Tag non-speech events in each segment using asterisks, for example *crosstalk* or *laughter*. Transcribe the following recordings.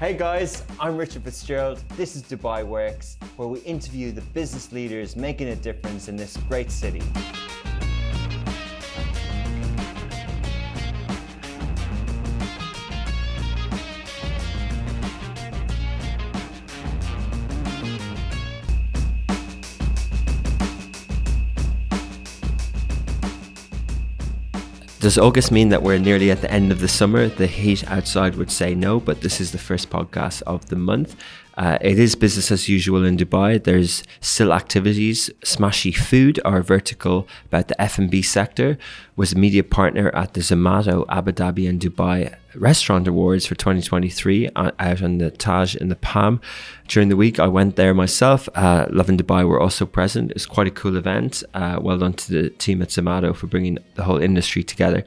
Hey guys, I'm Richard Fitzgerald. This is Dubai Works, where we interview the business leaders making a difference in this great city. Does August mean that we're nearly at the end of the summer? The heat outside would say no, but this is the first podcast of the month. Uh, it is business as usual in Dubai. There's still activities. Smashy Food, our vertical about the F&B sector, was a media partner at the Zomato Abu Dhabi and Dubai Restaurant Awards for 2023 uh, out on the Taj in the Palm. During the week, I went there myself. Uh, Lovin Dubai were also present. It's quite a cool event. Uh, well done to the team at Zomato for bringing the whole industry together.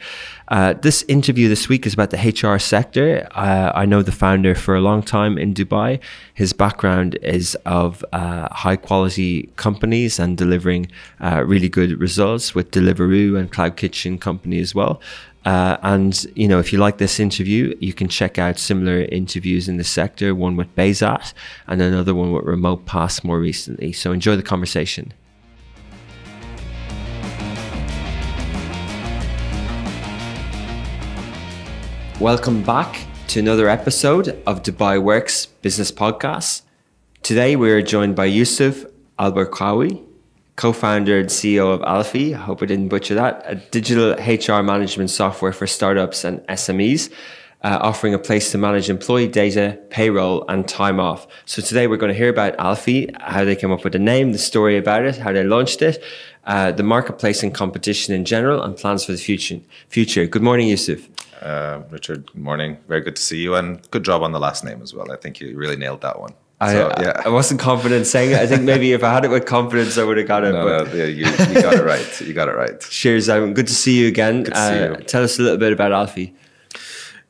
Uh, this interview this week is about the HR sector. Uh, I know the founder for a long time in Dubai. His background is of uh, high quality companies and delivering really good results with Deliveroo and Cloud Kitchen Company as well. Uh, and you know, if you like this interview, you can check out similar interviews in the sector. One with Bayzat and another one with Remote Pass more recently. So enjoy the conversation. Welcome back to another episode of Dubai Works Business Podcast. Today we are joined by Yousef Albarqawi co-founder and CEO of Alfii. I hope I didn't butcher that. A digital HR management software for startups and SMEs. Uh, offering a place to manage employee data, payroll, and time off. So today we're going to hear about Alfii, how they came up with the name, the story about it, how they launched it, uh, the marketplace and competition in general, and plans for the future. Future. Good morning, Yousef. Uh, Richard, good morning. Very good to see you, and good job on the last name as well. I think you really nailed that one. I, so, yeah. I wasn't confident saying it. I think maybe if I had it with confidence, I would have got it. No, no yeah, you, you, got it right. You got it right. *laughs* Cheers, Simon. Good to see you again. Good to see uh, you. Tell us a little bit about Alfii.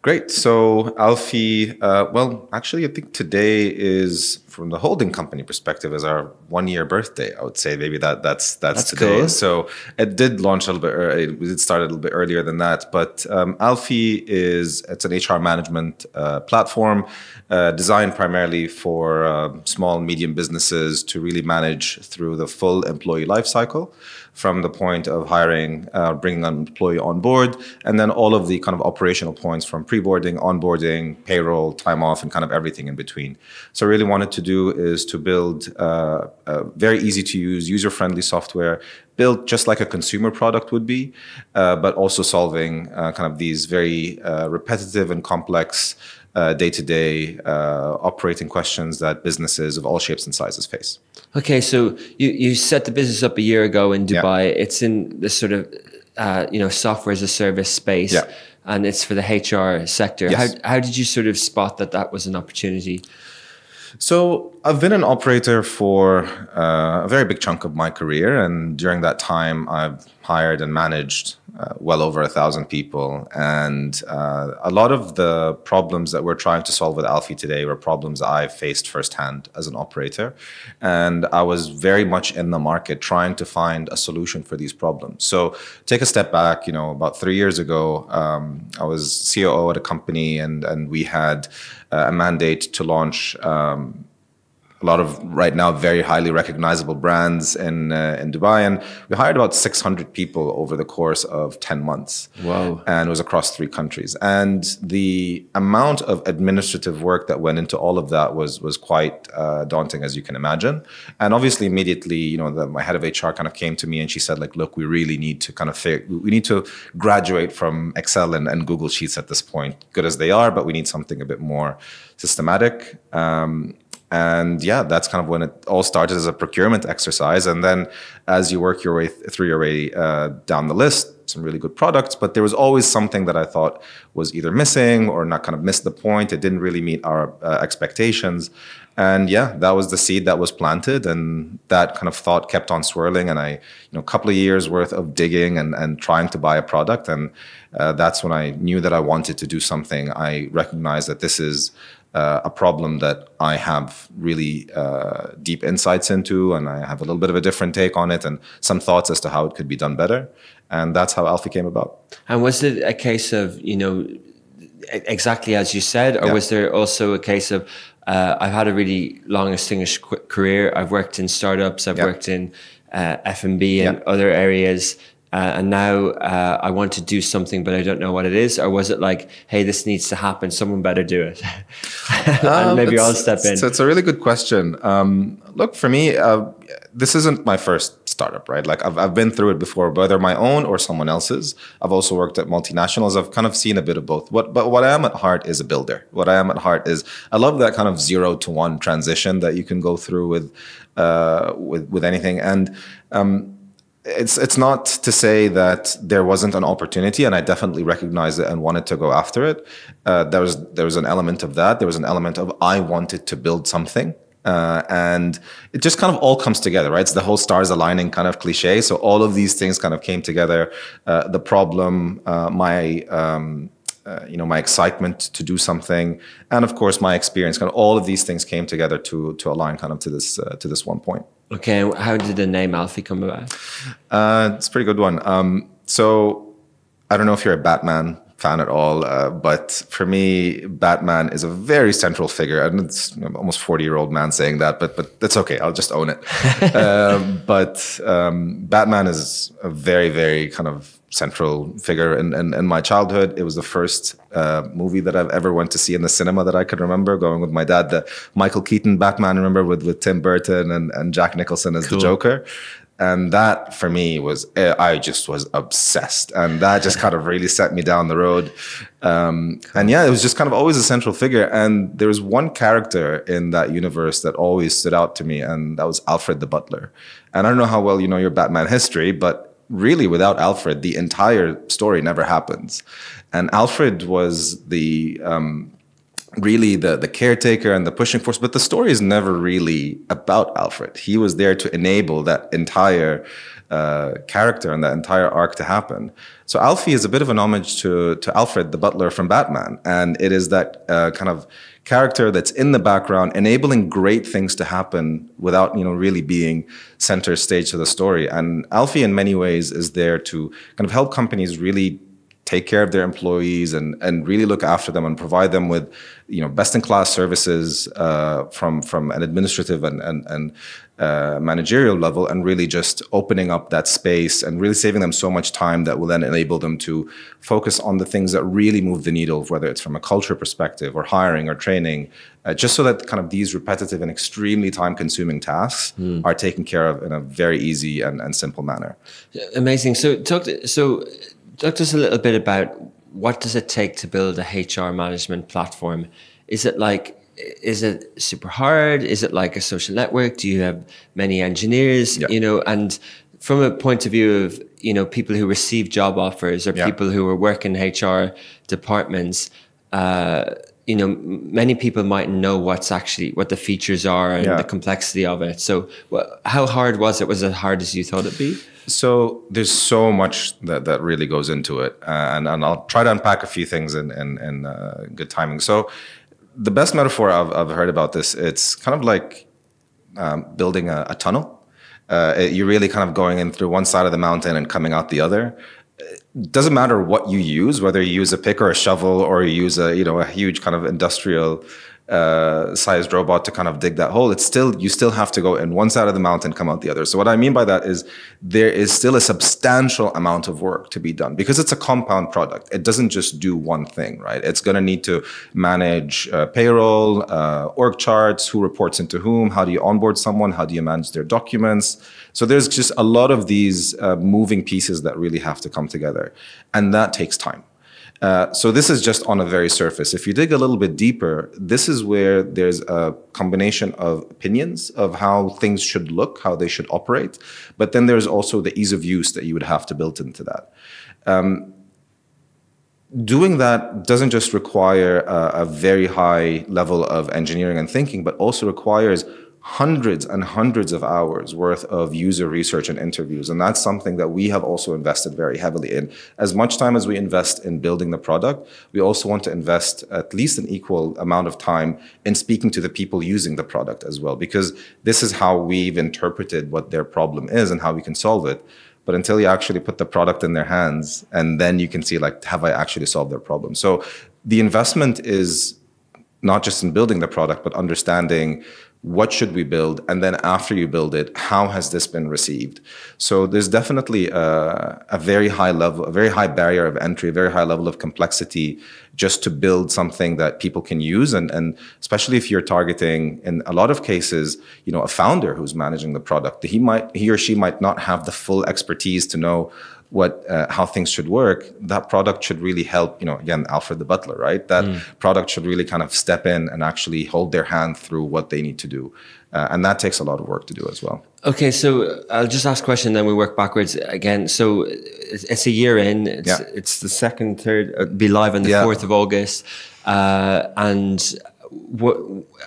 Great. So Alfii, uh, well, actually, I think today is, from the holding company perspective, is our one year birthday. I would say maybe that that's that's, that's today. Cool. So it did launch a little bit. Early, it did start a little bit earlier than that. But um, Alfii is it's an HR management uh, platform uh, designed primarily for uh, small medium businesses to really manage through the full employee life cycle from the point of hiring, uh, bringing an employee on board, and then all of the kind of operational points from pre-boarding, onboarding, payroll, time off, and kind of everything in between. So, really wanted to do is to build uh, a very easy to use, user-friendly software built just like a consumer product would be, uh, but also solving uh, kind of these very uh, repetitive and complex day to day operating questions that businesses of all shapes and sizes face. Okay, so you, you set the business up a year ago in Dubai. Yeah. It's in this sort of uh, you know software as a service space, yeah. and it's for the HR sector. Yes. How how did you sort of spot that that was an opportunity? So I've been an operator for uh, a very big chunk of my career, and during that time, I've hired and managed uh, well over a thousand people. And uh, a lot of the problems that we're trying to solve with Alfii today were problems I faced firsthand as an operator. And I was very much in the market trying to find a solution for these problems. So take a step back, you know, about three years ago, um, I was COO at a company and, and we had a mandate to launch um, a lot of right now very highly recognizable brands in uh, in Dubai, and we hired about 600 people over the course of 10 months. Wow! And it was across three countries, and the amount of administrative work that went into all of that was was quite uh, daunting, as you can imagine. And obviously, immediately, you know, the, my head of HR kind of came to me and she said, like, look, we really need to kind of we need to graduate from Excel and, and Google Sheets at this point, good as they are, but we need something a bit more systematic. Um, and yeah that's kind of when it all started as a procurement exercise. And then as you work your way th- through your way uh, down the list some really good products but there was always something that i thought was either missing or not kind of missed the point. It didn't really meet our uh, expectations. And yeah that was the seed that was planted and that kind of thought kept on swirling. And i you know a couple of years worth of digging and, and trying to buy a product. And uh, that's when i knew that i wanted to do something. I recognized that this is uh, a problem that I have really uh, deep insights into, and I have a little bit of a different take on it, and some thoughts as to how it could be done better. And that's how Alfii came about. And was it a case of you know, exactly as you said, or Yeah. was there also a case of uh, I've had a really long, distinguished career. I've worked in startups. I've Yeah. worked in uh, F and B and Yeah. other areas. Uh, and now uh, I want to do something, but I don't know what it is. Or was it like, hey, this needs to happen. Someone better do it, *laughs* and Um, maybe I'll step in. So it's a really good question. Um, look, for me, uh, this isn't my first startup, right? Like I've, I've been through it before, whether my own or someone else's. I've also worked at multinationals. I've kind of seen a bit of both. What, but what I am at heart is a builder. What I am at heart is I love that kind of zero to one transition that you can go through with uh, with with anything. And um, it's it's not to say that there wasn't an opportunity, and I definitely recognized it and wanted to go after it. Uh, there was there was an element of that. There was an element of I wanted to build something. Uh, and it just kind of all comes together, right? It's the whole stars aligning kind of cliche. So all of these things kind of came together. Uh, the problem, uh, my um, uh, you know my excitement to do something, and of course my experience. Kind of all of these things came together to to align kind of to this uh, to this one point. Okay, how did the name Alfii come about? Uh, it's a pretty good one. Um, so I don't know if you're a Batman fan at all, uh, but for me, Batman is a very central figure, and it's I'm almost 40 year old man saying that, but but that's okay. I'll just own it. um, *laughs* but um, Batman is a very very kind of central figure in, in, in my childhood. It was the first uh, movie that I've ever went to see in the cinema that I could remember going with my dad. The Michael Keaton Batman, remember with with Tim Burton and, and Jack Nicholson as Cool. the Joker and that for me was i just was obsessed and that just kind of really set me down the road um, and yeah it was just kind of always a central figure and there was one character in that universe that always stood out to me and that was alfred the butler and i don't know how well you know your batman history but really without alfred the entire story never happens. And alfred was the um, really the the caretaker and the pushing force but the story is never really about alfred. He was there to enable that entire uh, character and that entire arc to happen. So alfii is a bit of an homage to to alfred the butler from batman. And it is that uh, kind of character that's in the background enabling great things to happen without you know really being center stage to the story. And alfii in many ways is there to kind of help companies really take care of their employees and and really look after them and provide them with you know best in class services uh, from from an administrative and and, and uh, managerial level and really just opening up that space and really saving them so much time that will then enable them to focus on the things that really move the needle whether it's from a culture perspective or hiring or training uh, just so that kind of these repetitive and extremely time consuming tasks are taken care of in a very easy and, and simple manner Amazing. So talk to, so talk to us a little bit about what does it take to build a HR management platform? Is it like is it super hard? Is it like a social network? Do you have many engineers? Yeah. You know, and from a point of view of you know people who receive job offers or Yeah. people who are working HR departments, uh, you know, many people might know what's actually what the features are and Yeah. the complexity of it. So, how hard was it? Was it as hard as you thought it'd be? So there's so much that, that really goes into it, uh, and and I'll try to unpack a few things in in, in uh, good timing. So the best metaphor I've, I've heard about this, it's kind of like um, building a, a tunnel. Uh, it- you're really kind of going in through one side of the mountain and coming out the other. It doesn't matter what you use, whether you use a pick or a shovel or you use a you know a huge kind of industrial uh, sized robot to kind of dig that hole. It's still you still have to go in one side of the mountain, come out the other. So what I mean by that is there is still a substantial amount of work to be done because it's a compound product. It doesn't just do one thing, right? It's going to need to manage uh, payroll, uh, org charts, who reports into whom, how do you onboard someone, how do you manage their documents. So there's just a lot of these uh, moving pieces that really have to come together, and that takes time. Uh, so this is just on a very surface. If you dig a little bit deeper, this is where there's a combination of opinions of how things should look, how they should operate, but then there's also the ease of use that you would have to build into that. Um, doing that doesn't just require a, a very high level of engineering and thinking, but also requires hundreds and hundreds of hours worth of user research and interviews. And that's something that we have also invested very heavily in. As much time as we invest in building the product, we also want to invest at least an equal amount of time in speaking to the people using the product as well, because this is how we've interpreted what their problem is and how we can solve it. But until you actually put the product in their hands, and then you can see like, have I actually solved their problem? So the investment is not just in building the product, but understanding what should we build? And then after you build it how has this been received? So there's definitely a, a, very high level a very high barrier of entry a very high level of complexity just to build something that people can use. And, and especially if you're targeting in a lot of cases you know a founder who's managing the product he might he or she might not have the full expertise to know what uh, how things should work that product should really help you know again alfred the butler right that mm. product should really kind of step in and actually hold their hand through what they need to do uh, and that takes a lot of work to do as well okay so i'll just ask a question then we work backwards again so it's a year in it's, yeah. it's the second third uh, be live on the yeah. 4th of august uh, and what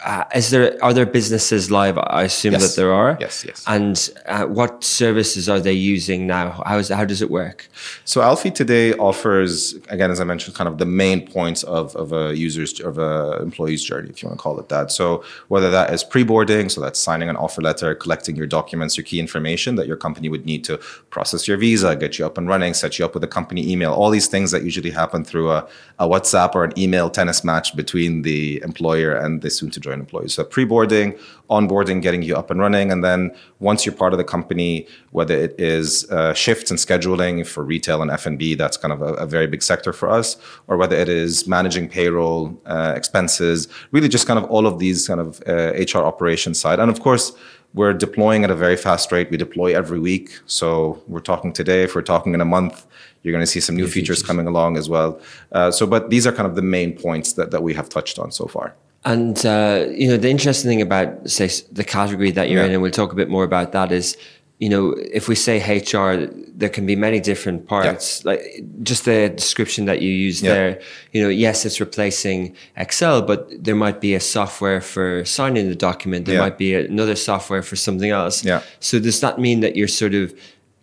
uh, is there are there businesses live? I assume yes. that there are. Yes yes. And uh, what services are they using now? How is how does it work? So alfii today offers again as i mentioned kind of the main points of, of a user's of a employee's journey if you want to call it that. So whether that is pre-boarding so that's signing an offer letter collecting your documents your key information that your company would need to process your visa get you up and running set you up with a company email all these things that usually happen through a, a whatsapp or an email tennis match between the employer and the soon to join employees. So pre-boarding, onboarding, getting you up and running, and then once you're part of the company, whether it is uh, shifts and scheduling for retail and F and B, that's kind of a, a, very big sector for us, or whether it is managing payroll, uh, expenses, really just kind of all of these kind of uh, HR operations side, and of course. We're deploying at a very fast rate. We deploy every week. So we're talking today. If we're talking in a month, you're going to see some new, new features, features, coming along as well. Uh, so, but these are kind of the main points that, that we have touched on so far. And uh, you know, the interesting thing about say the category that you're yeah. in, and we'll talk a bit more about that, is you know, if we say HR, there can be many different parts. Yeah. Like just the description that you use yeah. there, you know, yes, it's replacing Excel, but there might be a software for signing the document. There yeah. might be another software for something else. Yeah. So does that mean that you're sort of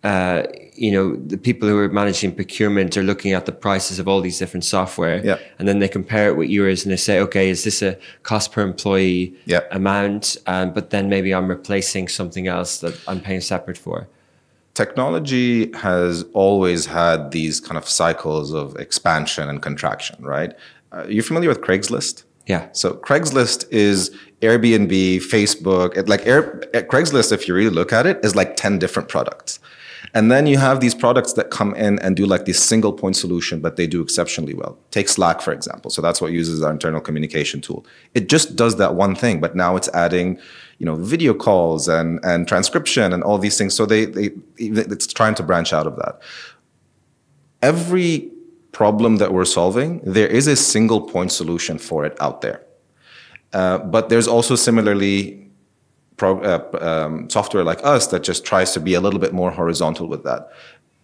uh, you know, the people who are managing procurement are looking at the prices of all these different software, yeah. and then they compare it with yours, and they say, okay, is this a cost per employee yeah. amount? Um, but then maybe I'm replacing something else that I'm paying separate for. Technology has always had these kind of cycles of expansion and contraction, right? Uh, you're familiar with Craigslist? Yeah. So Craigslist is Airbnb, Facebook. It, like Air, Craigslist, if you really look at it, is like ten different products. And then you have these products that come in and do like this single point solution, but they do exceptionally well. Take Slack, for example. So that's what uses our internal communication tool. It just does that one thing, but now it's adding, you know, video calls and, and transcription and all these things. So they, they, it's trying to branch out of that. Every problem that we're solving, there is a single point solution for it out there. Uh, but there's also similarly pro, uh, um, software like us that just tries to be a little bit more horizontal with that.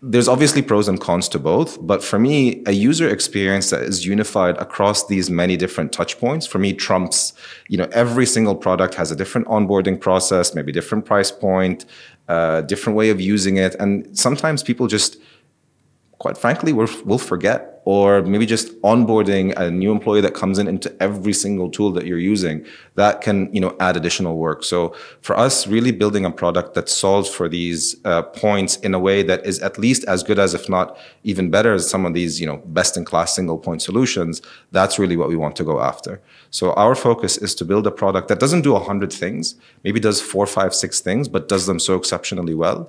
There's obviously pros and cons to both, but for me, a user experience that is unified across these many different touch points, for me, trumps, you know, every single product has a different onboarding process, maybe different price point, uh, different way of using it. And sometimes people just, quite frankly, will, will forget or maybe just onboarding a new employee that comes in into every single tool that you're using that can you know add additional work. So for us really building a product that solves for these uh, points in a way that is at least as good as if not even better as some of these you know best in class single point solutions that's really what we want to go after. So our focus is to build a product that doesn't do a hundred things maybe does four five six things but does them so exceptionally well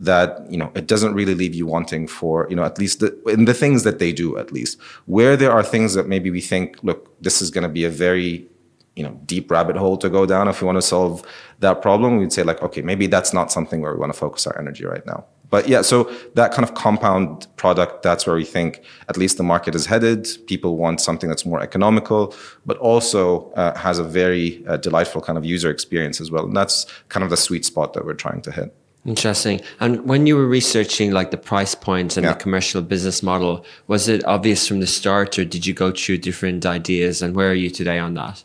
that you know it doesn't really leave you wanting for you know at least the, in the things that they do at least where there are things that maybe we think look this is going to be a very you know deep rabbit hole to go down. If we want to solve that problem we'd say like okay maybe that's not something where we want to focus our energy right now. But yeah so that kind of compound product that's where we think at least the market is headed. People want something that's more economical but also uh, has a very uh, delightful kind of user experience as well. And that's kind of the sweet spot that we're trying to hit Interesting. And when you were researching like the price points and yeah. the commercial business model, was it obvious from the start or did you go through different ideas and where are you today on that?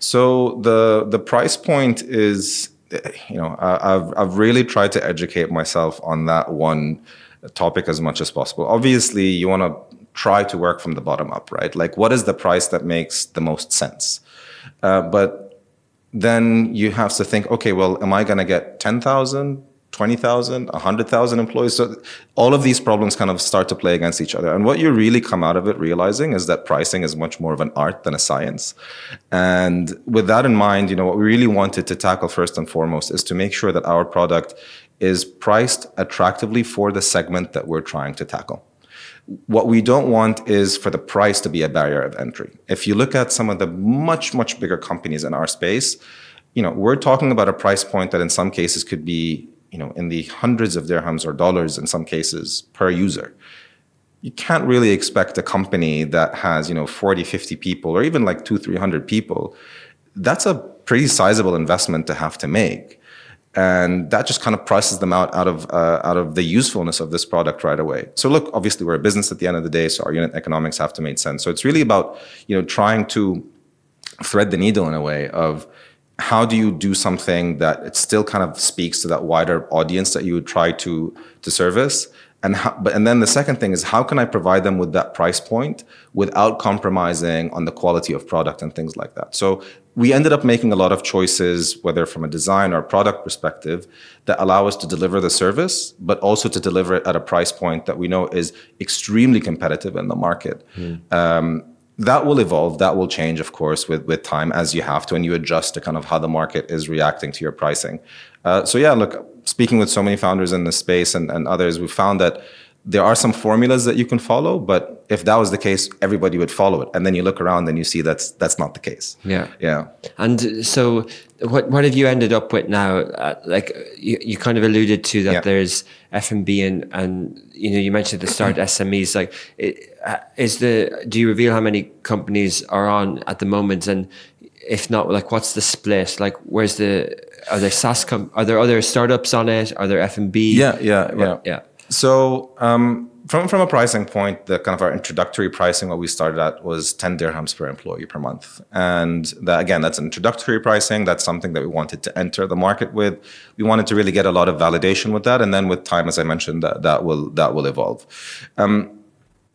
So the the price point is you know, I've I've really tried to educate myself on that one topic as much as possible. Obviously, you want to try to work from the bottom up, right? Like what is the price that makes the most sense? Uh, but then you have to think, okay, well, am I going to get 10,000, 20,000, 100,000 employees. So all of these problems kind of start to play against each other. And what you really come out of it realizing is that pricing is much more of an art than a science. And with that in mind, you know, what we really wanted to tackle first and foremost is to make sure that our product is priced attractively for the segment that we're trying to tackle. What we don't want is for the price to be a barrier of entry. If you look at some of the much, much bigger companies in our space, you know, we're talking about a price point that in some cases could be you know, in the hundreds of dirhams or dollars in some cases per user. You can't really expect a company that has, you know, 40, 50 people or even like two, 300 people. That's a pretty sizable investment to have to make. And that just kind of prices them out out of uh, out of the usefulness of this product right away. So look, obviously we're a business at the end of the day, so our unit economics have to make sense. So it's really about you know trying to thread the needle in a way of how do you do something that it still kind of speaks to that wider audience that you would try to to service and how, but and then the second thing is how can I provide them with that price point without compromising on the quality of product and things like that. So we ended up making a lot of choices, whether from a design or product perspective, that allow us to deliver the service, but also to deliver it at a price point that we know is extremely competitive in the market. Mm. Um, that will evolve that will change of course with with time as you have to and you adjust to kind of how the market is reacting to your pricing. Uh, so yeah look speaking with so many founders in the space and, and others we found that there are some formulas that you can follow but if that was the case everybody would follow it. And then you look around and you see that's that's not the case. Yeah. Yeah. And so what what have you ended up with now? Uh, like you, you kind of alluded to that yeah. there's f&b and and you know you mentioned the start smes like it, uh, is the do you reveal how many companies are on at the moment? And if not like what's the split? Like where's the are there SaaS com- are there other startups on it? Are there F&B yeah yeah yeah. yeah so um, from from a pricing point, the kind of our introductory pricing, what we started at was 10 dirhams per employee per month, and that, again, that's introductory pricing. That's something that we wanted to enter the market with. We wanted to really get a lot of validation with that, and then with time, as I mentioned, that that will that will evolve. Um,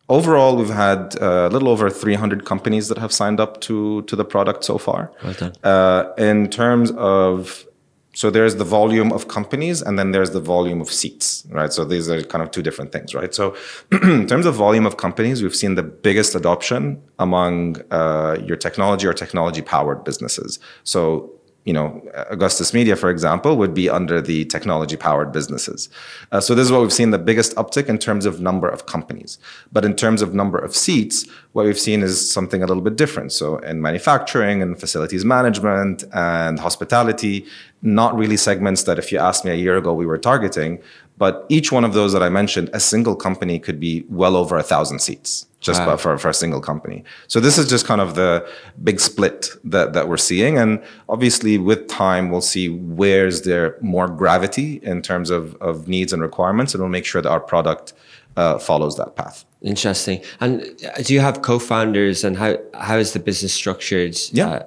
overall, we've had uh, a little over 300 companies that have signed up to to the product so far. Well done. Uh, in terms of so there's the volume of companies and then there's the volume of seats, right? So these are kind of two different things, right? So *clears throat* in terms of volume of companies, we've seen the biggest adoption among uh, your technology or technology powered businesses. So you know, Augustus Media, for example, would be under the technology powered businesses. Uh, so this is what we've seen the biggest uptick in terms of number of companies. But in terms of number of seats, what we've seen is something a little bit different. So in manufacturing and facilities management and hospitality, not really segments that if you asked me a year ago we were targeting, but each one of those that I mentioned, a single company could be well over a thousand seats just wow. for, for a single company. So this is just kind of the big split that, that we're seeing. And obviously with time, we'll see where's there more gravity in terms of, of needs and requirements, and we'll make sure that our product uh, follows that path. Interesting. And uh, do you have co-founders and how, how is the business structured? Yeah. Uh,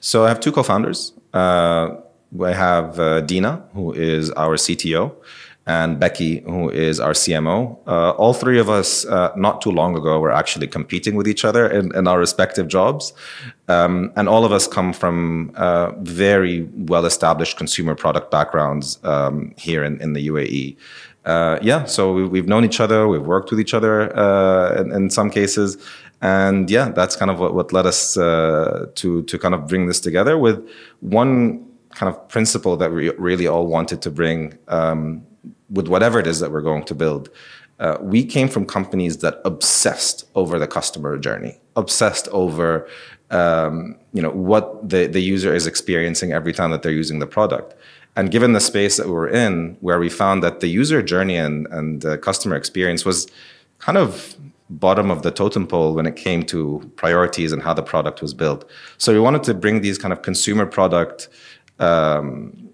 so I have two co-founders. Uh, I have uh, Dina, who is our CTO and Becky, who is our CMO. Uh, all three of us, uh, not too long ago, were actually competing with each other in, in our respective jobs. Um, and all of us come from uh, very well established consumer product backgrounds um, here in, in the UAE. Uh, yeah, so we, have known each other, we've worked with each other uh, in, in, some cases. And yeah, that's kind of what, what led us uh, to, to kind of bring this together with one kind of principle that we really all wanted to bring um, with whatever it is that we're going to build, uh, we came from companies that obsessed over the customer journey, obsessed over um, you know what the, the user is experiencing every time that they're using the product. And given the space that we are in, where we found that the user journey and, and customer experience was kind of bottom of the totem pole when it came to priorities and how the product was built. So we wanted to bring these kind of consumer product um,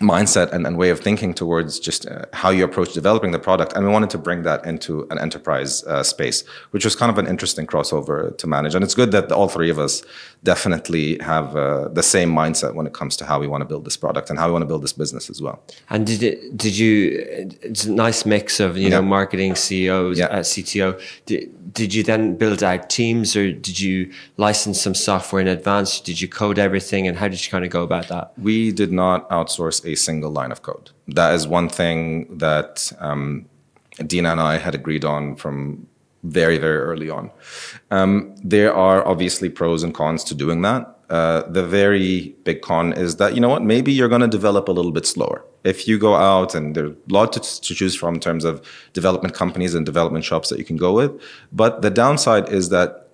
mindset and, and, way of thinking towards just uh, how you approach developing the product. And we wanted to bring that into an enterprise uh, space, which was kind of an interesting crossover to manage. And it's good that all three of us definitely have uh, the same mindset when it comes to how we want to build this product and how we want to build this business as well. And did it, did you, it's a nice mix of, you yeah. know, marketing, CEOs, yeah. uh, CTO. Did, did you then build out teams or did you license some software in advance? Did you code everything and how did you kind of go about that? We did not outsource a single line of code. That is one thing that um, Dina and I had agreed on from very, very early on. Um, there are obviously pros and cons to doing that. Uh, the very big con is that, you know what, maybe you're going to develop a little bit slower. If you go out and there's a lot to, to choose from in terms of development companies and development shops that you can go with. But the downside is that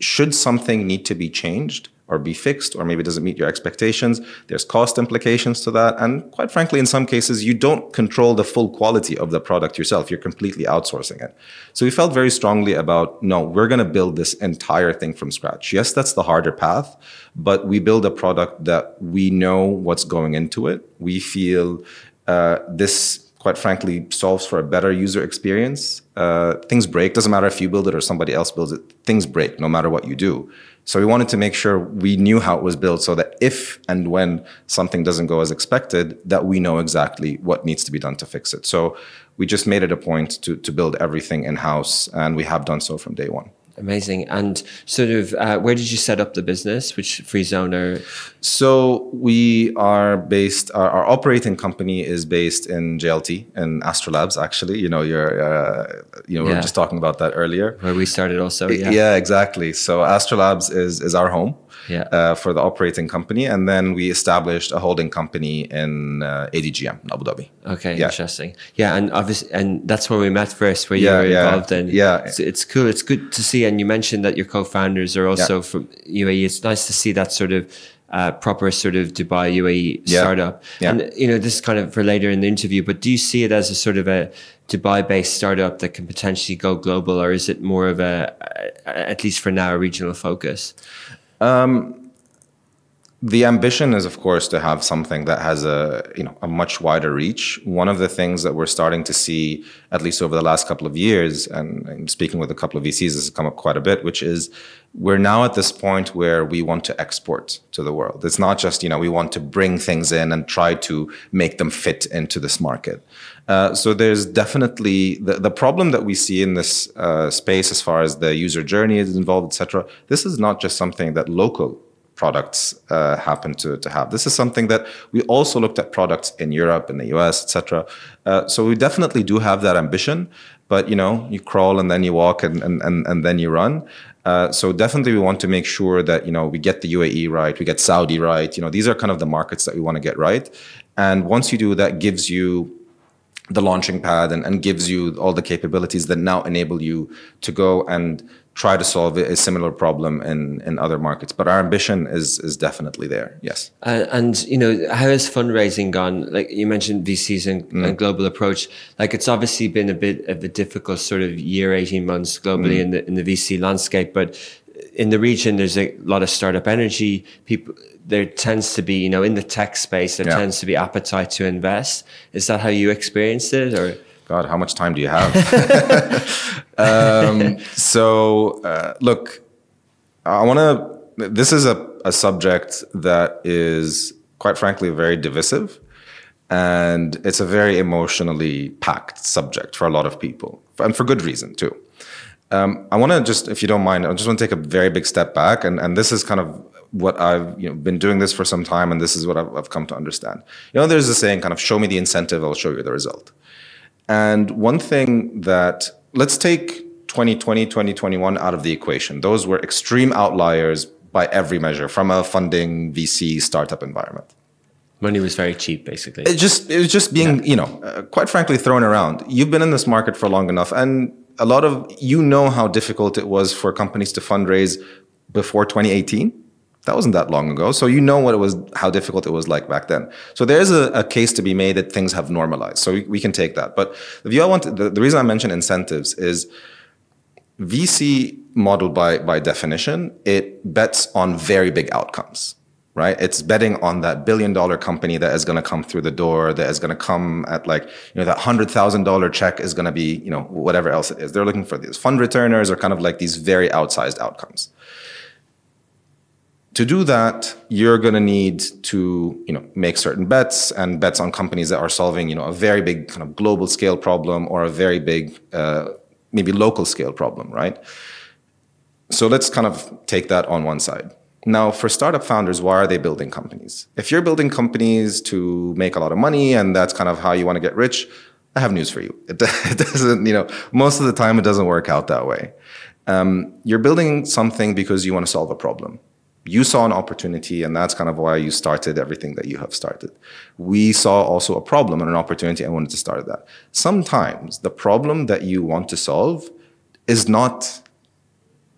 should something need to be changed, or be fixed, or maybe it doesn't meet your expectations. There's cost implications to that. And quite frankly, in some cases, you don't control the full quality of the product yourself. You're completely outsourcing it. So we felt very strongly about no, we're going to build this entire thing from scratch. Yes, that's the harder path, but we build a product that we know what's going into it. We feel uh, this quite frankly solves for a better user experience. Uh, things break. Doesn't matter if you build it or somebody else builds it. Things break no matter what you do. So we wanted to make sure we knew how it was built so that if and when something doesn't go as expected, that we know exactly what needs to be done to fix it. So we just made it a point to, to build everything in house, and we have done so from day one. Amazing. And sort of, uh, where did you set up the business? Which free zone? So we are based. Our, our operating company is based in JLT in Astrolabs. Actually, you know, you're, uh, you know, yeah. we were just talking about that earlier. Where we started, also. Yeah. Yeah, exactly. So Astrolabs is is our home yeah. uh, for the operating company. And then we established a holding company in uh, ADGM Abu Dhabi. Okay, yeah. interesting. Yeah, and obviously, and that's where we met first, where yeah, you were involved in. Yeah, it's, it's, cool. It's good to see. And you mentioned that your co-founders are also from UAE. It's nice to see that sort of uh, proper sort of Dubai UAE yeah. startup. Yeah. And you know, this is kind of for later in the interview, but do you see it as a sort of a Dubai-based startup that can potentially go global, or is it more of a, at least for now, a regional focus? Um, the ambition is, of course, to have something that has a you know a much wider reach. One of the things that we're starting to see, at least over the last couple of years, and, and speaking with a couple of VCs, this has come up quite a bit, which is we're now at this point where we want to export to the world. It's not just you know we want to bring things in and try to make them fit into this market. Uh, so there's definitely the, the problem that we see in this uh, space as far as the user journey is involved, etc. This is not just something that local products uh, happen to, to have. This is something that we also looked at products in Europe, in the US, etc. Uh, so we definitely do have that ambition, but you know, you crawl and then you walk and, and, and, and then you run. Uh, so definitely we want to make sure that you know we get the UAE right, we get Saudi right. You know these are kind of the markets that we want to get right. And once you do that, gives you the launching pad and, and gives you all the capabilities that now enable you to go and try to solve a similar problem in, in other markets. But our ambition is is definitely there. Yes. Uh, and you know, how has fundraising gone? Like you mentioned, VCs and, mm. and, global approach. Like it's obviously been a bit of a difficult sort of year, eighteen months globally mm. in the in the VC landscape, but in the region, there's a lot of startup energy. People, there tends to be, you know, in the tech space, there yeah. tends to be appetite to invest. Is that how you experienced it, or? God, how much time do you have? *laughs* um, so, uh, look, I want to. This is a, a subject that is, quite frankly, very divisive, and it's a very emotionally packed subject for a lot of people, and for good reason too. Um, I want to just, if you don't mind, I just want to take a very big step back, and, and this is kind of what I've you know been doing this for some time, and this is what I've, I've come to understand. You know, there's a saying, kind of, show me the incentive, I'll show you the result. And one thing that let's take 2020, 2021 out of the equation. Those were extreme outliers by every measure from a funding VC startup environment. Money was very cheap, basically. It just it was just being, yeah. you know, uh, quite frankly, thrown around. You've been in this market for long enough, and a lot of you know how difficult it was for companies to fundraise before 2018 that wasn't that long ago so you know what it was how difficult it was like back then so there's a, a case to be made that things have normalized so we, we can take that but the want to, the, the reason i mention incentives is vc model by by definition it bets on very big outcomes right? It's betting on that billion dollar company that is going to come through the door, that is going to come at like, you know, that hundred thousand dollar check is going to be, you know, whatever else it is. They're looking for these fund returners or kind of like these very outsized outcomes. To do that, you're going to need to, you know, make certain bets and bets on companies that are solving, you know, a very big kind of global scale problem or a very big, uh, maybe local scale problem, right? So let's kind of take that on one side Now, for startup founders, why are they building companies? If you're building companies to make a lot of money and that's kind of how you want to get rich, I have news for you. It, it *laughs* doesn't, you know, most of the time it doesn't work out that way. Um, you're building something because you want to solve a problem. You saw an opportunity, and that's kind of why you started everything that you have started. We saw also a problem and an opportunity, and wanted to start that. Sometimes the problem that you want to solve is not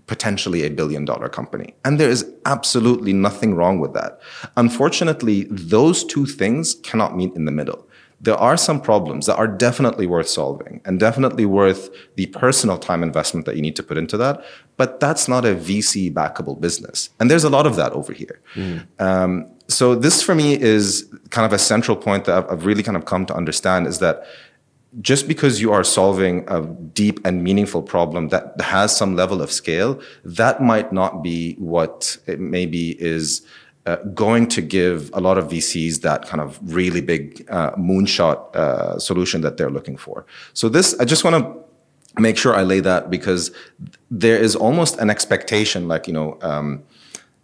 potentially a billion dollar company. And there is absolutely nothing wrong with that. Unfortunately, those two things cannot meet in the middle. There are some problems that are definitely worth solving and definitely worth the personal time investment that you need to put into that. But that's not a VC backable business. And there's a lot of that over here. Mm. Um, so this for me is kind of a central point that I've really kind of come to understand is that just because you are solving a deep and meaningful problem that has some level of scale, that might not be what it maybe is uh, going to give a lot of VCs that kind of really big uh, moonshot uh, solution that they're looking for. So this, I just want to make sure I lay that because there is almost an expectation, like you know. Um,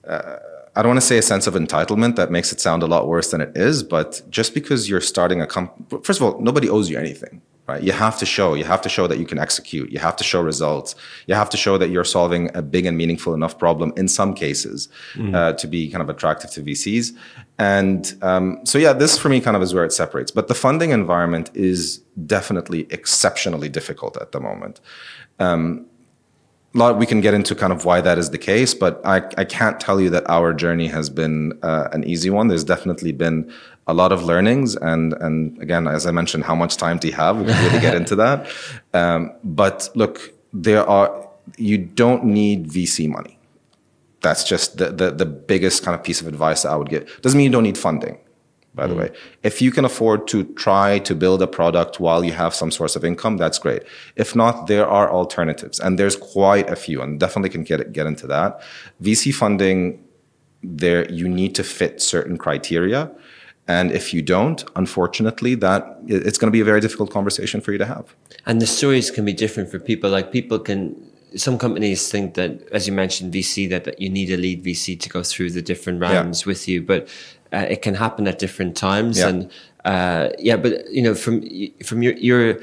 uh, I don't want to say a sense of entitlement that makes it sound a lot worse than it is, but just because you're starting a company, first of all, nobody owes you anything, right? You have to show, you have to show that you can execute, you have to show results, you have to show that you're solving a big and meaningful enough problem in some cases mm. uh, to be kind of attractive to VCs. And um, so, yeah, this for me kind of is where it separates. But the funding environment is definitely exceptionally difficult at the moment. Um, lot we can get into kind of why that is the case, but I, I can't tell you that our journey has been uh, an easy one. There's definitely been a lot of learnings, and and again, as I mentioned, how much time do you have? We can really get *laughs* into that. Um, but look, there are you don't need VC money. That's just the, the the biggest kind of piece of advice that I would give. Doesn't mean you don't need funding by the mm. way. If you can afford to try to build a product while you have some source of income, that's great. If not, there are alternatives, and there's quite a few, and definitely can get get into that. VC funding, there you need to fit certain criteria, and if you don't, unfortunately, that it's going to be a very difficult conversation for you to have. And the stories can be different for people. Like people can some companies think that, as you mentioned, VC that, that you need a lead VC to go through the different rounds yeah. with you, but uh, it can happen at different times. Yeah. And uh, yeah, but you know, from from your your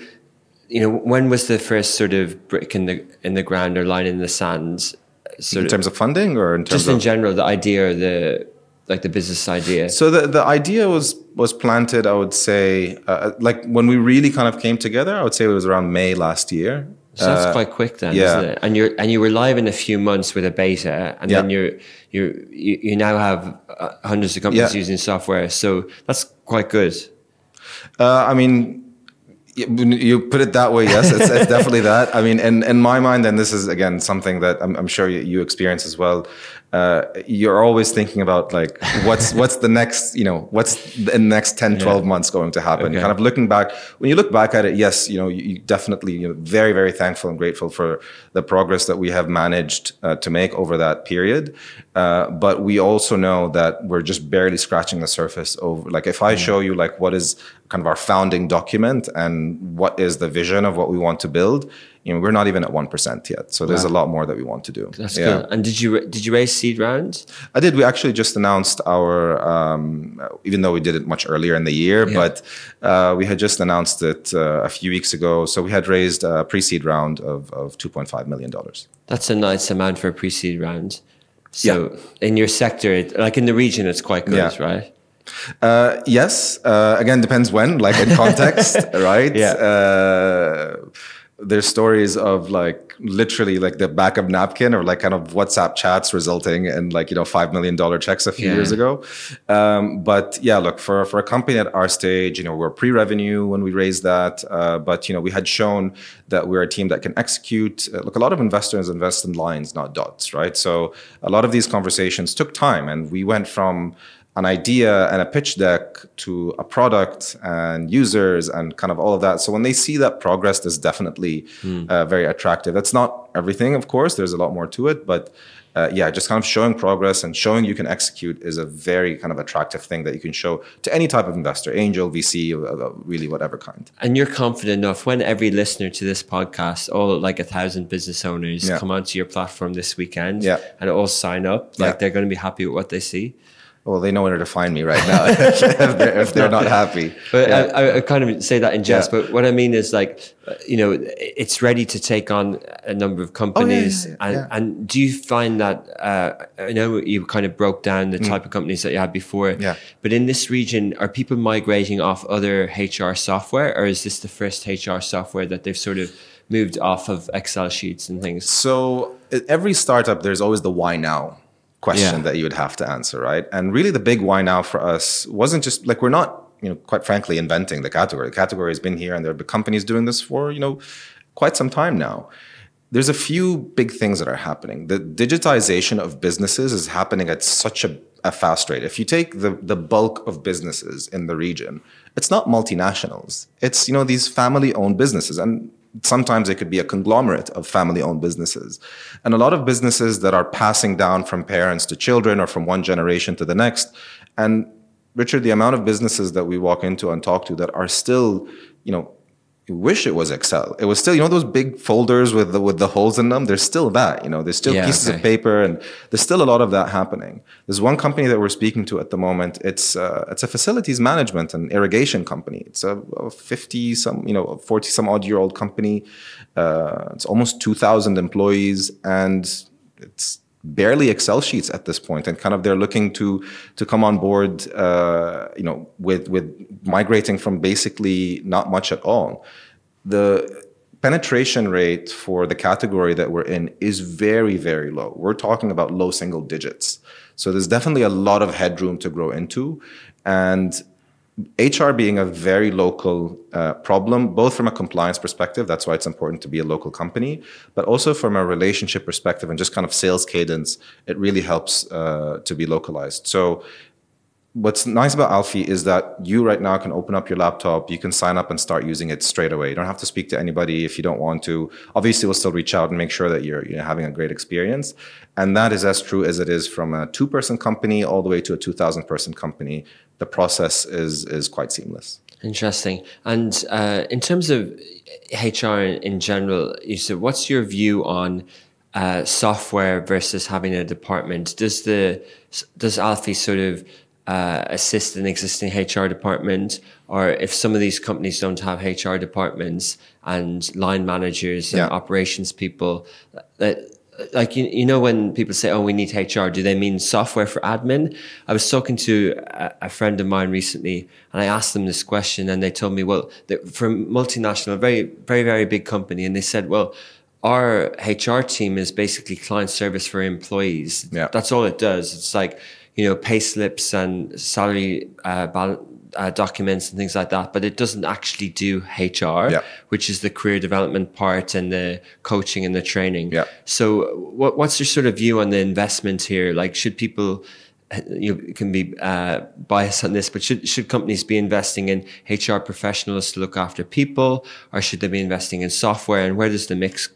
you know, when was the first sort of brick in the in the ground or line in the sands? in terms of, of funding, or in terms of just in general, the idea, the like the business idea. So the the idea was was planted. I would say, uh, like when we really kind of came together, I would say it was around May last year. So that's uh, quite quick then, yeah. isn't it? And you're and you were live in a few months with a beta, and yeah. then you're you you now have uh, hundreds of companies yeah. using software. So that's quite good. Uh, I mean, you put it that way, yes, it's, it's definitely that. I mean, in, in my mind, and this is again something that I'm, I'm sure you, you experience as well uh, you're always thinking about like what's *laughs* what's the next you know what's the next 10 yeah. 12 months going to happen okay. kind of looking back when you look back at it yes you know you, you definitely you know very very thankful and grateful for the progress that we have managed uh, to make over that period uh, but we also know that we're just barely scratching the surface over like if i mm. show you like what is kind of our founding document and what is the vision of what we want to build you know, we're not even at one percent yet. So there's wow. a lot more that we want to do. That's yeah. cool. And did you did you raise seed rounds? I did. We actually just announced our, um, even though we did it much earlier in the year, yeah. but uh, we had just announced it uh, a few weeks ago. So we had raised a pre-seed round of of two point five million dollars. That's a nice amount for a pre-seed round. So yeah. in your sector, like in the region, it's quite good, right? Uh, yes. Uh, again, depends when, like in context, *laughs* right? Yeah. Uh, there's stories of like literally like the back of napkin or like kind of WhatsApp chats resulting in like you know five million dollar checks a few yeah. years ago. Um, but yeah, look for for a company at our stage, you know we're pre-revenue when we raised that, uh, but you know we had shown that we're a team that can execute. Uh, look, a lot of investors invest in lines, not dots, right? So a lot of these conversations took time, and we went from an idea and a pitch deck to a product and users and kind of all of that. So when they see that progress, is definitely mm. uh, very attractive. That's not everything, of course. There's a lot more to it, but uh, yeah, just kind of showing progress and showing you can execute is a very kind of attractive thing that you can show to any type of investor, angel, VC, uh, really whatever kind. And you're confident enough when every listener to this podcast, all like a thousand business owners, Yeah. come onto your platform this weekend Yeah. and all sign up, like Yeah. they're going to be happy with what they see. Well, they know where to find me right now *laughs* if, they're, if they're not happy. But Yeah. I, I, I kind of say that in jest, Yeah. but what I mean is like, uh, you know, it's ready to take on a number of companies. yeah, and, yeah. and do you find that, uh, I know you kind of broke down the type of companies that you had before, Mm. Yeah. but in this region, are people migrating off other HR software or is this the first HR software that they've sort of moved off of Excel sheets and things? So every startup, there's always the why now question Yeah. that you would have to answer, right? And really, the big why now for us wasn't just like we're not, you know, quite frankly, inventing the category. The category has been here, and there have been companies doing this for you know quite some time now. There's a few big things that are happening. The digitization of businesses is happening at such a, a fast rate. If you take the the bulk of businesses in the region, it's not multinationals. It's you know these family-owned businesses, and sometimes it could be a conglomerate of family-owned businesses, and a lot of businesses that are passing down from parents to children or from one generation to the next. And Richard, the amount of businesses that we walk into and talk to that are still, you know, wish it was Excel. It was still, you know, those big folders with the with the holes in them. There's still that, you know. There's still Yeah, pieces okay. of paper, and there's still a lot of that happening. There's one company that we're speaking to at the moment. It's uh, it's a facilities management and irrigation company. It's a, a 50 some, you know, 40 some odd year old company. Uh, it's almost 2,000 employees, and it's barely Excel sheets at this point, and kind of they're looking to to come on board, uh, you know, with with migrating from basically not much at all. The penetration rate for the category that we're in is very very low. We're talking about low single digits. So there's definitely a lot of headroom to grow into, and HR being a very local uh, problem, both from a compliance perspective, that's why it's important to be a local company, but also from a relationship perspective and just kind of sales cadence, it really helps uh, to be localized. So, what's nice about Alfii is that you right now can open up your laptop, you can sign up and start using it straight away. You don't have to speak to anybody if you don't want to. Obviously, we'll still reach out and make sure that you're, you're having a great experience. And that is as true as it is from a two person company all the way to a 2,000 person company. The process is, is quite seamless. Interesting. And uh, in terms of HR in, general, you said, what's your view on uh, software versus having a department? Does the does Alfii sort of uh, assist an existing HR department, or if some of these companies don't have HR departments and line managers and Yeah. operations people, that like you, you know when people say oh we need hr do they mean software for admin? I was talking to a, a friend of mine recently and i asked them this question and they told me well for multinational very very very big company and they said well our hr team is basically client service for employees. Yeah. that's all it does. It's like you know pay slips and salary uh, bal- uh, documents and things like that but it doesn't actually do hr Yeah. which is the career development part and the coaching and the training Yeah. so, what, what's your sort of view on the investment here? Like, should people, you can be uh, biased on this, but should should companies be investing in HR professionals to look after people, or should they be investing in software? And where does the mix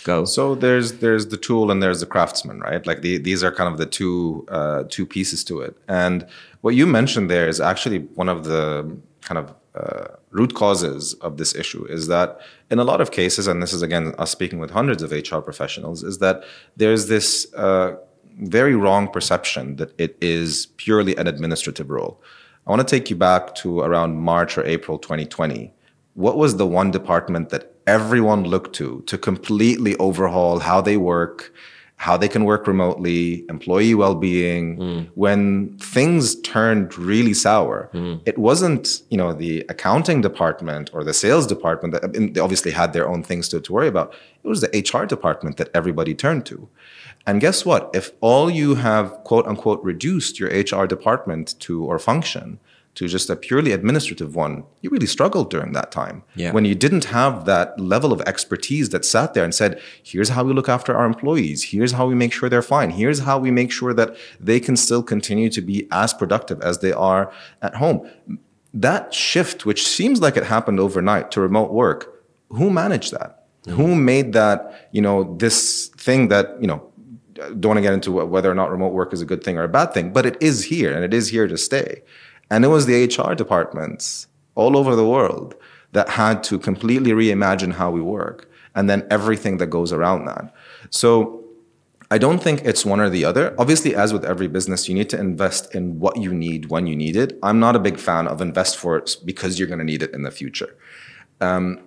go? So there's there's the tool and there's the craftsman, right? Like the, these are kind of the two uh, two pieces to it. And what you mentioned there is actually one of the kind of uh, root causes of this issue is that in a lot of cases, and this is again us speaking with hundreds of HR professionals, is that there's this uh, very wrong perception that it is purely an administrative role. I want to take you back to around March or April 2020 what was the one department that everyone looked to to completely overhaul how they work how they can work remotely employee well-being hmm. when things turned really sour? Hmm. It wasn't you know the accounting department or the sales department that they obviously had their own things to, to worry about. It was the hr department that everybody turned to. And guess what? If all you have quote unquote reduced your hr department to or function to just a purely administrative one, you really struggled during that time. Yeah. When you didn't have that level of expertise that sat there and said, here's how we look after our employees, here's how we make sure they're fine, here's how we make sure that they can still continue to be as productive as they are at home. That shift, which seems like it happened overnight to remote work, who managed that? Mm-hmm. Who made that, you know, this thing that, you know, don't want to get into whether or not remote work is a good thing or a bad thing, but it is here and it is here to stay. And it was the HR departments all over the world that had to completely reimagine how we work and then everything that goes around that. So I don't think it's one or the other. Obviously, as with every business, you need to invest in what you need when you need it. I'm not a big fan of invest for it because you're going to need it in the future. Um,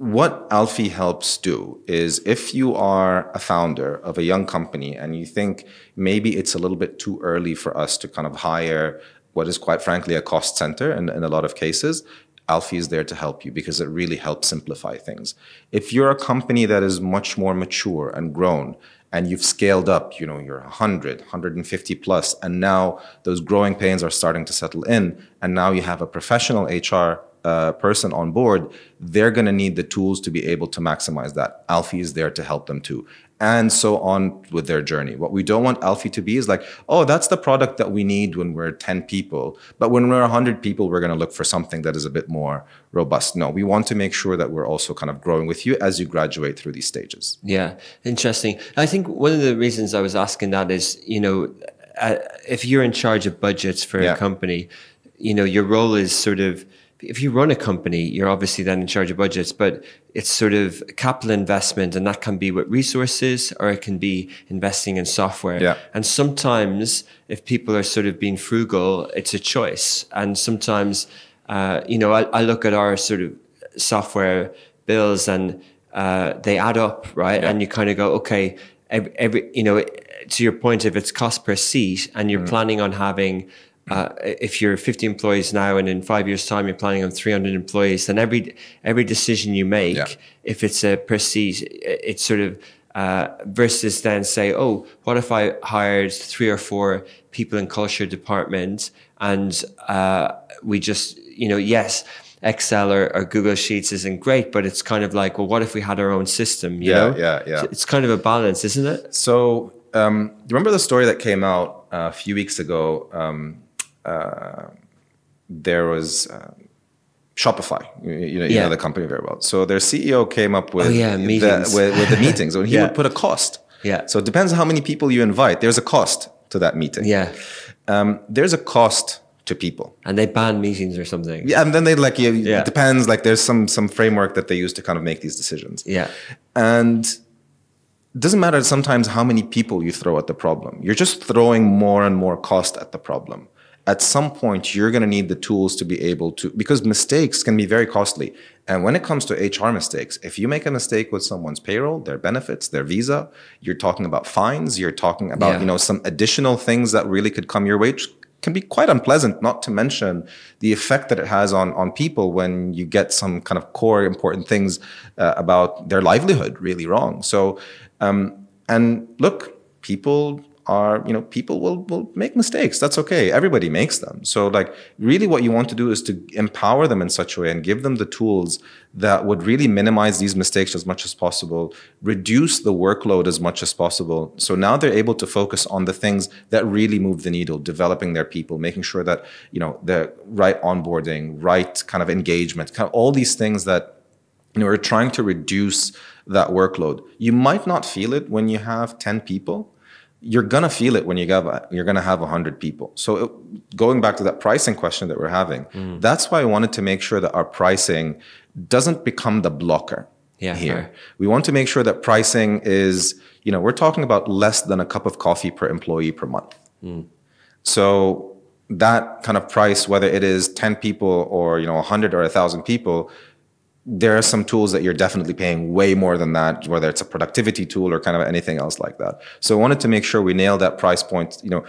what Alfii helps do is if you are a founder of a young company and you think maybe it's a little bit too early for us to kind of hire what is quite frankly a cost center in, in a lot of cases, Alfii is there to help you because it really helps simplify things. If you're a company that is much more mature and grown and you've scaled up, you know, you're 100, 150 plus, and now those growing pains are starting to settle in, and now you have a professional HR uh, person on board, they're going to need the tools to be able to maximize that. Alfii is there to help them too. And so on with their journey. What we don't want Alfii to be is like, oh, that's the product that we need when we're 10 people. But when we're 100 people, we're going to look for something that is a bit more robust. No, we want to make sure that we're also kind of growing with you as you graduate through these stages. Yeah, interesting. I think one of the reasons I was asking that is, you know, uh, if you're in charge of budgets for yeah. a company, you know, your role is sort of if you run a company, you're obviously then in charge of budgets, but it's sort of capital investment, and that can be with resources or it can be investing in software. Yeah. And sometimes, if people are sort of being frugal, it's a choice. And sometimes, uh, you know, I, I, look at our sort of software bills and uh, they add up, right? Yeah. And you kind of go, okay, every, every, you know, to your point, if it's cost per seat and you're mm. planning on having uh, if you're 50 employees now and in five years time you're planning on 300 employees then every every decision you make yeah. if it's a prestige it's sort of uh, versus then say oh what if i hired three or four people in culture department and uh, we just you know yes excel or, or, google sheets isn't great but it's kind of like well what if we had our own system you yeah know? yeah yeah it's kind of a balance isn't it so um, remember the story that came out a few weeks ago um, uh, there was uh, Shopify. You, know, you yeah. know the company very well. So their CEO came up with oh, yeah, the, with, with, the meetings, and he *laughs* yeah. would put a cost. Yeah. So it depends on how many people you invite. There's a cost to that meeting. Yeah. Um, there's a cost to people. And they ban meetings or something. Yeah, and then they like yeah, yeah. it depends. Like there's some some framework that they use to kind of make these decisions. Yeah. And it doesn't matter sometimes how many people you throw at the problem. You're just throwing more and more cost at the problem at some point you're going to need the tools to be able to because mistakes can be very costly and when it comes to hr mistakes if you make a mistake with someone's payroll their benefits their visa you're talking about fines you're talking about yeah. you know some additional things that really could come your way which can be quite unpleasant not to mention the effect that it has on on people when you get some kind of core important things uh, about their livelihood really wrong so um, and look people are you know people will will make mistakes. That's okay. Everybody makes them. So like really what you want to do is to empower them in such a way and give them the tools that would really minimize these mistakes as much as possible reduce the workload as much as possible. So now they're able to focus on the things that really move the needle developing their people making sure that you know the right onboarding right kind of engagement kind of all these things that you know we're trying to reduce that workload. You might not feel it when you have 10 people you're gonna feel it when you have you're gonna have hundred people. So it, going back to that pricing question that we're having, mm. that's why I wanted to make sure that our pricing doesn't become the blocker yeah, here. Fair. We want to make sure that pricing is, you know, we're talking about less than a cup of coffee per employee per month. Mm. So that kind of price, whether it is ten people or you know a hundred or a thousand people, there are some tools that you're definitely paying way more than that, whether it's a productivity tool or kind of anything else like that. So I wanted to make sure we nail that price point, you know,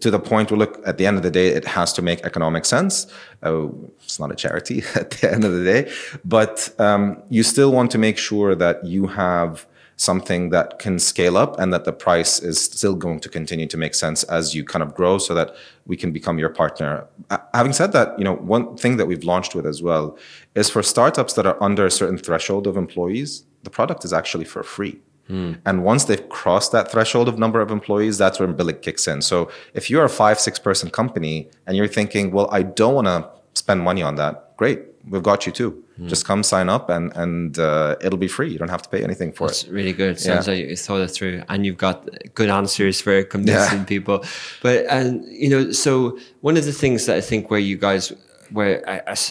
to the point where look, at the end of the day, it has to make economic sense. Uh, it's not a charity *laughs* at the end of the day, but um, you still want to make sure that you have something that can scale up and that the price is still going to continue to make sense as you kind of grow so that we can become your partner. Having said that, you know, one thing that we've launched with as well is for startups that are under a certain threshold of employees, the product is actually for free. Hmm. And once they've crossed that threshold of number of employees, that's when billing kicks in. So if you're a five, six person company and you're thinking, well, I don't want to spend money on that, great we've got you too. Just come sign up, and and uh, it'll be free. You don't have to pay anything for it. That's it. really good. Sounds Yeah. like you thought it through, and you've got good answers for convincing Yeah. people. But and you know, so one of the things that I think where you guys, where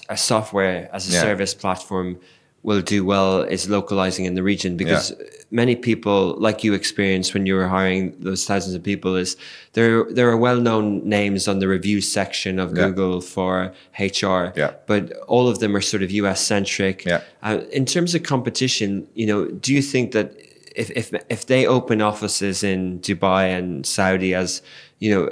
a software as a Yeah. service platform will do well is localizing in the region because many people, like you experienced when you were hiring those thousands of people, is there there are well known names on the review section of Yeah. Google for HR, Yeah. but all of them are sort of US centric. Yeah. Uh, in terms of competition, you know, do you think that if if if they open offices in Dubai and Saudi as you know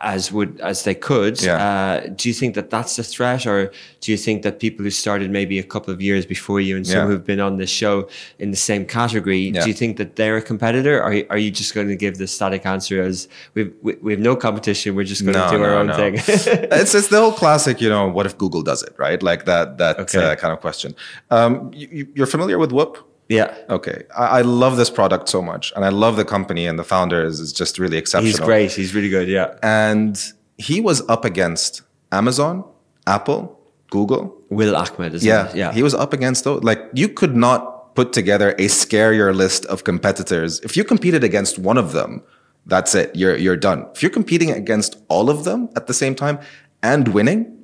as would as they could, Yeah. uh, do you think that that's a threat, or do you think that people who started maybe a couple of years before you and some Yeah. who've been on this show in the same category, Yeah. do you think that they're a competitor, or are you just going to give the static answer as we've we, we have no competition, we're just going to do our own thing? *laughs* it's it's the whole classic, you know, what if Google does it, right? Like that that Okay. uh, kind of question. Um, you- you're familiar with Whoop? Yeah. Okay, I, I love this product so much, and I love the company, and the founder is, is just really exceptional. He's great. He's really good. Yeah. and he was up against Amazon, Apple, Google. Will Ahmed, isn't Yeah, it? Yeah. He was up against those. Like you could not put together a scarier list of competitors. If you competed against one of them, that's it. You're you're done. If you're competing against all of them at the same time and winning,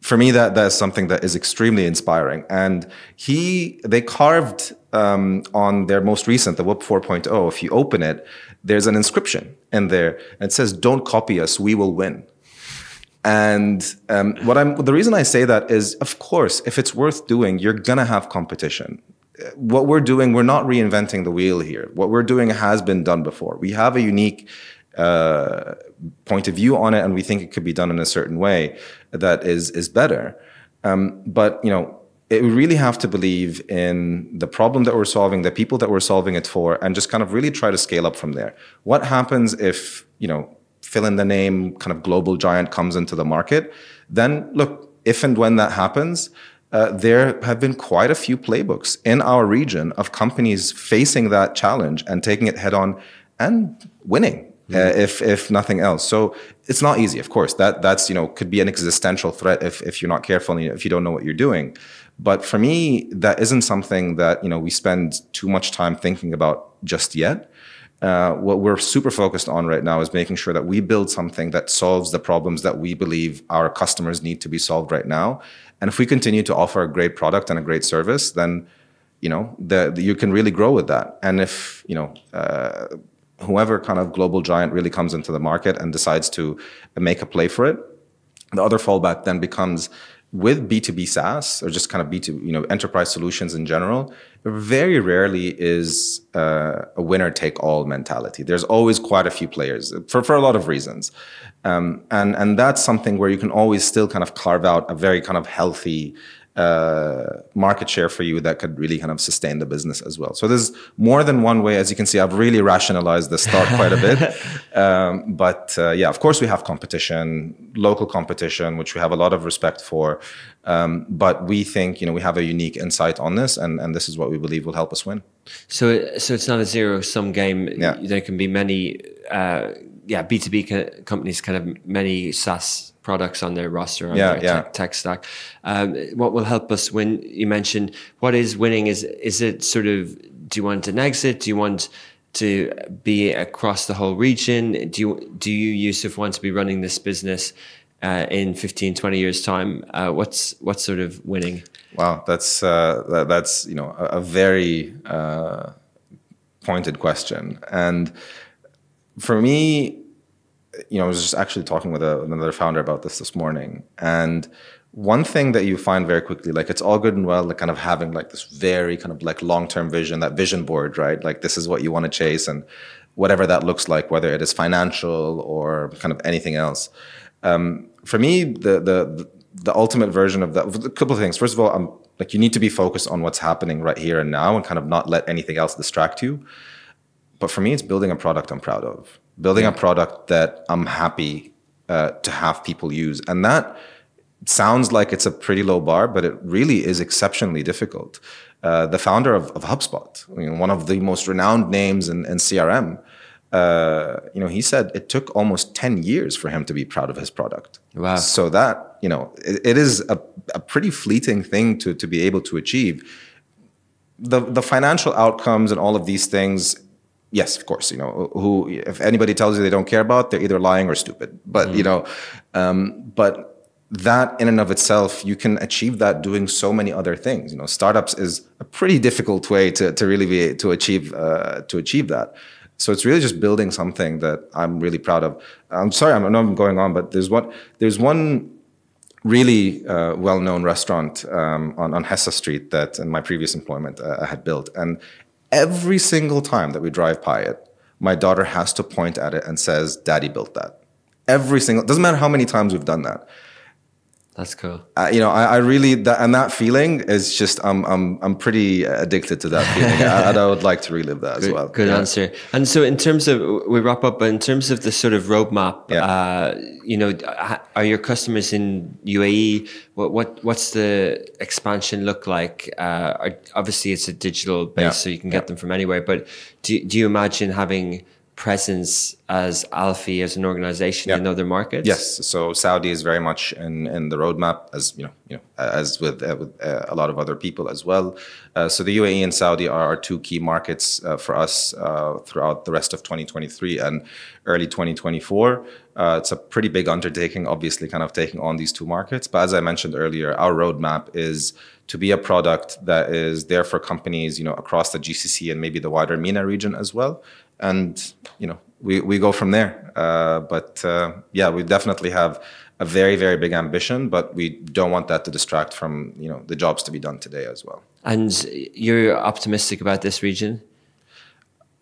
for me that that is something that is extremely inspiring. And he they carved um, on their most recent, the Whoop 4.0. If you open it, there's an inscription in there, and it says, "Don't copy us. We will win." And um, what I'm the reason I say that is, of course, if it's worth doing, you're gonna have competition. What we're doing, we're not reinventing the wheel here. What we're doing has been done before. We have a unique uh, point of view on it, and we think it could be done in a certain way that is is better. Um, but you know, it, we really have to believe in the problem that we're solving, the people that we're solving it for, and just kind of really try to scale up from there. What happens if you know? fill in the name kind of global giant comes into the market, then look, if and when that happens, uh, there have been quite a few playbooks in our region of companies facing that challenge and taking it head on and winning. Uh, if if nothing else, so it's not easy. Of course, that that's you know could be an existential threat if if you're not careful and if you don't know what you're doing. But for me, that isn't something that you know we spend too much time thinking about just yet uh, what we're super focused on right now is making sure that we build something that solves the problems that we believe our customers need to be solved right now. And if we continue to offer a great product and a great service, then you know the, the- you can really grow with that. And if you know uh, whoever kind of global giant really comes into the market and decides to make a play for it, the other fallback then becomes with B2B SaaS or just kind of B2, you know, enterprise solutions in general, very rarely is uh, a winner take all mentality. There's always quite a few players for, for a lot of reasons. Um, and, and that's something where you can always still kind of carve out a very kind of healthy uh, market share for you that could really kind of sustain the business as well. So there's more than one way. As you can see, I've really rationalized this thought quite a bit. *laughs* Um, but uh, yeah, of course, we have competition, local competition, which we have a lot of respect for. Um, but we think you know we have a unique insight on this, and, and this is what we believe will help us win. So, so it's not a zero sum game. Yeah. There can be many, uh, yeah, B two B companies kind of many SaaS products on their roster on Yeah, their yeah. Tech, tech stack. Um, what will help us when You mentioned what is winning. Is is it sort of? Do you want an exit? Do you want to be across the whole region? Do you do you Yousef want to be running this business? Uh, in 15, 20 years time, uh, what's what's sort of winning? Wow, that's uh, that, that's you know a, a very uh, pointed question, and for me, you know, I was just actually talking with a, another founder about this this morning, and one thing that you find very quickly, like it's all good and well, like kind of having like this very kind of like long term vision, that vision board, right? Like this is what you want to chase, and whatever that looks like, whether it is financial or kind of anything else. Um, for me, the the the ultimate version of that, a couple of things. First of all, I'm like you need to be focused on what's happening right here and now, and kind of not let anything else distract you. But for me, it's building a product I'm proud of, building a product that I'm happy uh, to have people use, and that sounds like it's a pretty low bar, but it really is exceptionally difficult. Uh, the founder of, of HubSpot, you know, one of the most renowned names in, in CRM, uh, you know, he said it took almost 10 years for him to be proud of his product. Wow. So that, you know, it, it is a a pretty fleeting thing to to be able to achieve. The the financial outcomes and all of these things yes, of course, you know, who if anybody tells you they don't care about, they're either lying or stupid. But mm. you know, um, but that in and of itself, you can achieve that doing so many other things. You know, startups is a pretty difficult way to to really be to achieve uh, to achieve that. So it's really just building something that I'm really proud of. I'm sorry, I know I'm going on, but there's one there's one really uh, well-known restaurant um, on, on Hessa Street that in my previous employment uh, I had built. And every single time that we drive by it, my daughter has to point at it and says, Daddy built that. Every single, doesn't matter how many times we've done that. That's cool. Uh, you know, I, I, really that and that feeling is just I'm I'm I'm pretty addicted to that feeling, and I would like to relive that good, as well. Good yeah. answer. And so, in terms of we wrap up, but in terms of the sort of roadmap, yeah. uh, you know, are your customers in UAE? What what what's the expansion look like? Uh, obviously, it's a digital base, yeah. so you can get them from anywhere. But do do you imagine having presence as Alfii as an organization in other markets? Yes. So Saudi is very much in, in the roadmap, as you know, you know, as with, uh, with uh, a lot of other people as well. Uh, so the UAE and Saudi are our two key markets uh, for us uh, throughout the rest of 2023 and early 2024. Uh, it's a pretty big undertaking, obviously, kind of taking on these two markets. But as I mentioned earlier, our roadmap is to be a product that is there for companies, you know, across the GCC and maybe the wider MENA region as well and you know we, we go from there. Uh, but uh, yeah, we definitely have a very very big ambition, but we don't want that to distract from you know the jobs to be done today as well. And you're optimistic about this region.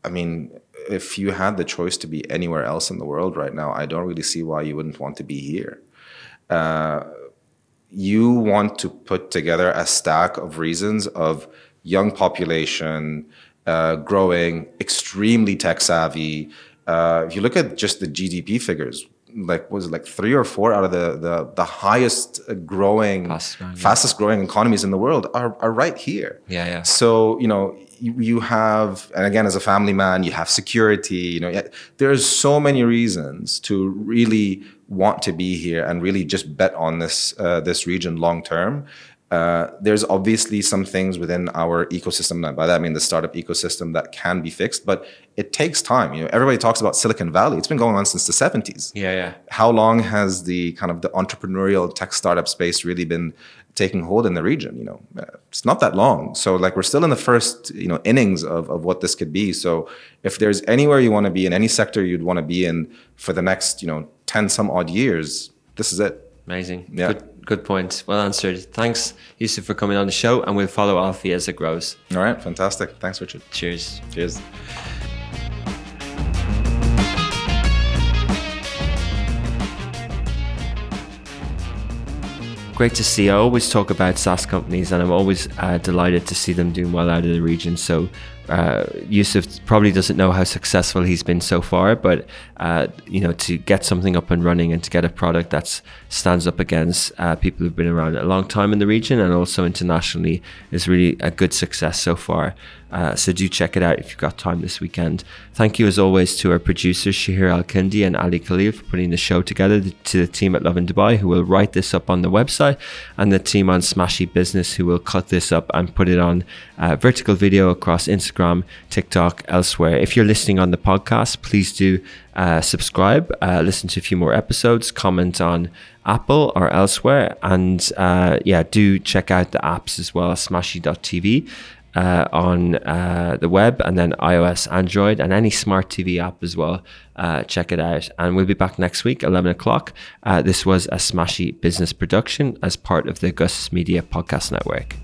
I mean, if you had the choice to be anywhere else in the world right now, I don't really see why you wouldn't want to be here. Uh, you want to put together a stack of reasons of young population, uh, growing, extremely tech savvy. Uh, if you look at just the GDP figures, like was it like three or four out of the the, the highest growing, growing fastest growing economies in the world are, are right here. Yeah, yeah. So you know you, you have, and again as a family man, you have security. You know, there's so many reasons to really want to be here and really just bet on this uh, this region long term. Uh, there's obviously some things within our ecosystem. And by that I mean the startup ecosystem that can be fixed, but it takes time. You know, everybody talks about Silicon Valley. It's been going on since the 70s. Yeah, yeah. How long has the kind of the entrepreneurial tech startup space really been taking hold in the region? You know, it's not that long. So like we're still in the first you know innings of of what this could be. So if there's anywhere you want to be in any sector you'd want to be in for the next you know 10 some odd years, this is it. Amazing. Yeah. Good good point. Well answered. Thanks, Yousef, for coming on the show, and we'll follow Alfii as it grows. All right, fantastic. Thanks, Richard. Cheers. Cheers. Great to see. I always talk about SaaS companies, and I'm always uh, delighted to see them doing well out of the region. So uh, Yousef probably doesn't know how successful he's been so far, but uh, you know, to get something up and running and to get a product that stands up against uh, people who've been around a long time in the region and also internationally is really a good success so far. Uh, so do check it out if you've got time this weekend. Thank you as always to our producers Shahir Al Kindi and Ali Khalil for putting the show together. To the team at Lovin Dubai who will write this up on the website, and the team on Smashi Business who will cut this up and put it on uh, vertical video across Instagram, TikTok, elsewhere. If you're listening on the podcast, please do uh, subscribe, uh, listen to a few more episodes, comment on Apple or elsewhere, and uh, yeah, do check out the apps as well, Smashi.tv uh, on uh, the web and then iOS, Android, and any smart TV app as well. Uh, check it out. And we'll be back next week, 11 o'clock. Uh, this was a Smashi business production as part of the Gus Media Podcast Network.